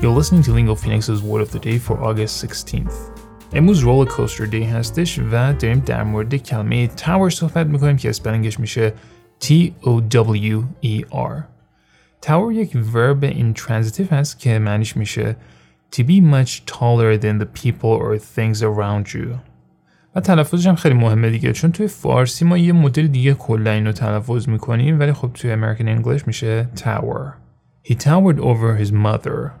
You're listening to Lingo Phoenix's Word of the Day for August 16th. امروز رول کوستر دی هستش و داریم در مورد کلمه تاور صحبت میکنیم که اسپلنگش میشه T-O-W-E-R Tower یک verb intransitive هست که معنیش میشه to be much taller than the people or things around you و تلفظش هم خیلی مهمه دیگه چون توی فارسی ما یه مدل دیگه کلا اینو تلفظ میکنیم ولی خب توی American English میشه tower He towered over his mother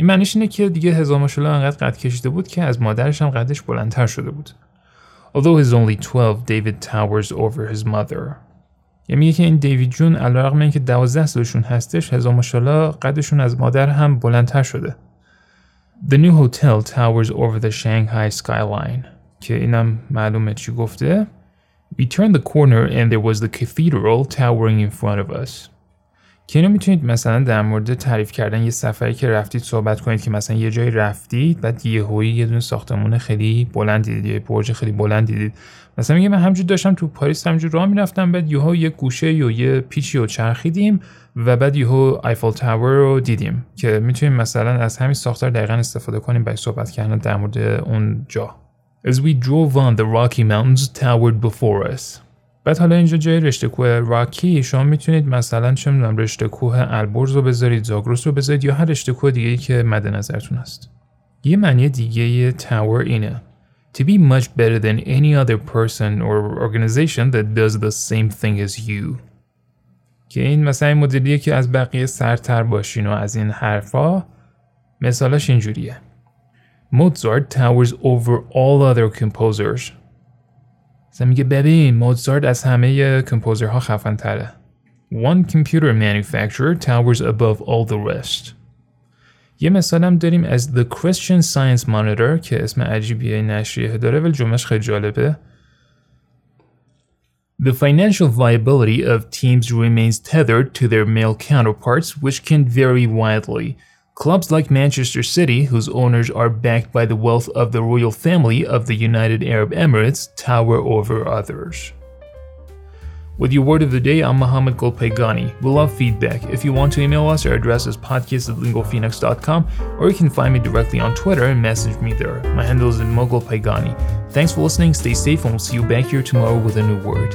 این معنیش اینه که دیگه هزار ماشالله انقدر قد کشیده بود که از مادرش هم قدش بلندتر شده بود Although he's only 12, David towers over his mother. یعنی میگه که این دیوید جون علیرغم اینکه 12 سالشون هستش هزار ماشالله قدشون از مادر هم بلندتر شده. The new hotel towers over the Shanghai skyline. که اینم معلومه چی گفته. We turned the corner and there was the cathedral towering in front of us. که اینو می‌تونید مثلا در مورد تعریف کردن یه سفری که رفتید صحبت کنید که مثلا یه جایی رفتید بعد یه هویی یه دونه ساختمون خیلی بلند دیدید یه برج خیلی بلند دیدید. مثلا میگه من همجور داشتم تو پاریس همجور راه می‌رفتم بعد یهو یه گوشه یا یه پیچی رو چرخیدیم و بعد یهو ایفل تاور رو دیدیم که می‌تونیم مثلا از همین ساختار دقیقا استفاده کنیم برای صحبت کردن در مورد اون جا. As we drove on the Rocky Mountains towered before us. بعد حالا اینجا جای رشته کوه راکی شما می‌تونید مثلا چه می‌دونم رشته کوه البرز رو بذارید زاگرس رو بذارید یا هر رشته کوه دیگه ای که مد نظرتون هست. یه معنی دیگه تاور اینه. To be much better than any other person or organization that does the same thing as you. که این مثلا این مدلیه که از بقیه سرتر باشین و از این حرفا مثالش اینجوریه. Mozart towers over all other composers. مثلا میگه ببین موزارت از همه کمپوزرها خفن تره One computer manufacturer towers above all the rest یه مثال هم داریم از The Christian Science Monitor که اسم عجیبیه نشریه داره ولی جمعش خیلی جالبه The financial viability of teams remains tethered to their male counterparts, which can vary widely. Clubs like Manchester City, whose owners are backed by the wealth of the royal family of the United Arab Emirates, tower over others. With your word of the day, I'm Mohammed Golpegani. We love feedback. If you want to email us, our address is podcast at lingophoenix.com, or you can find me directly on Twitter and message me there. My handle is Mogul Pagani. Thanks for listening, stay safe, and we'll see you back here tomorrow with a new word.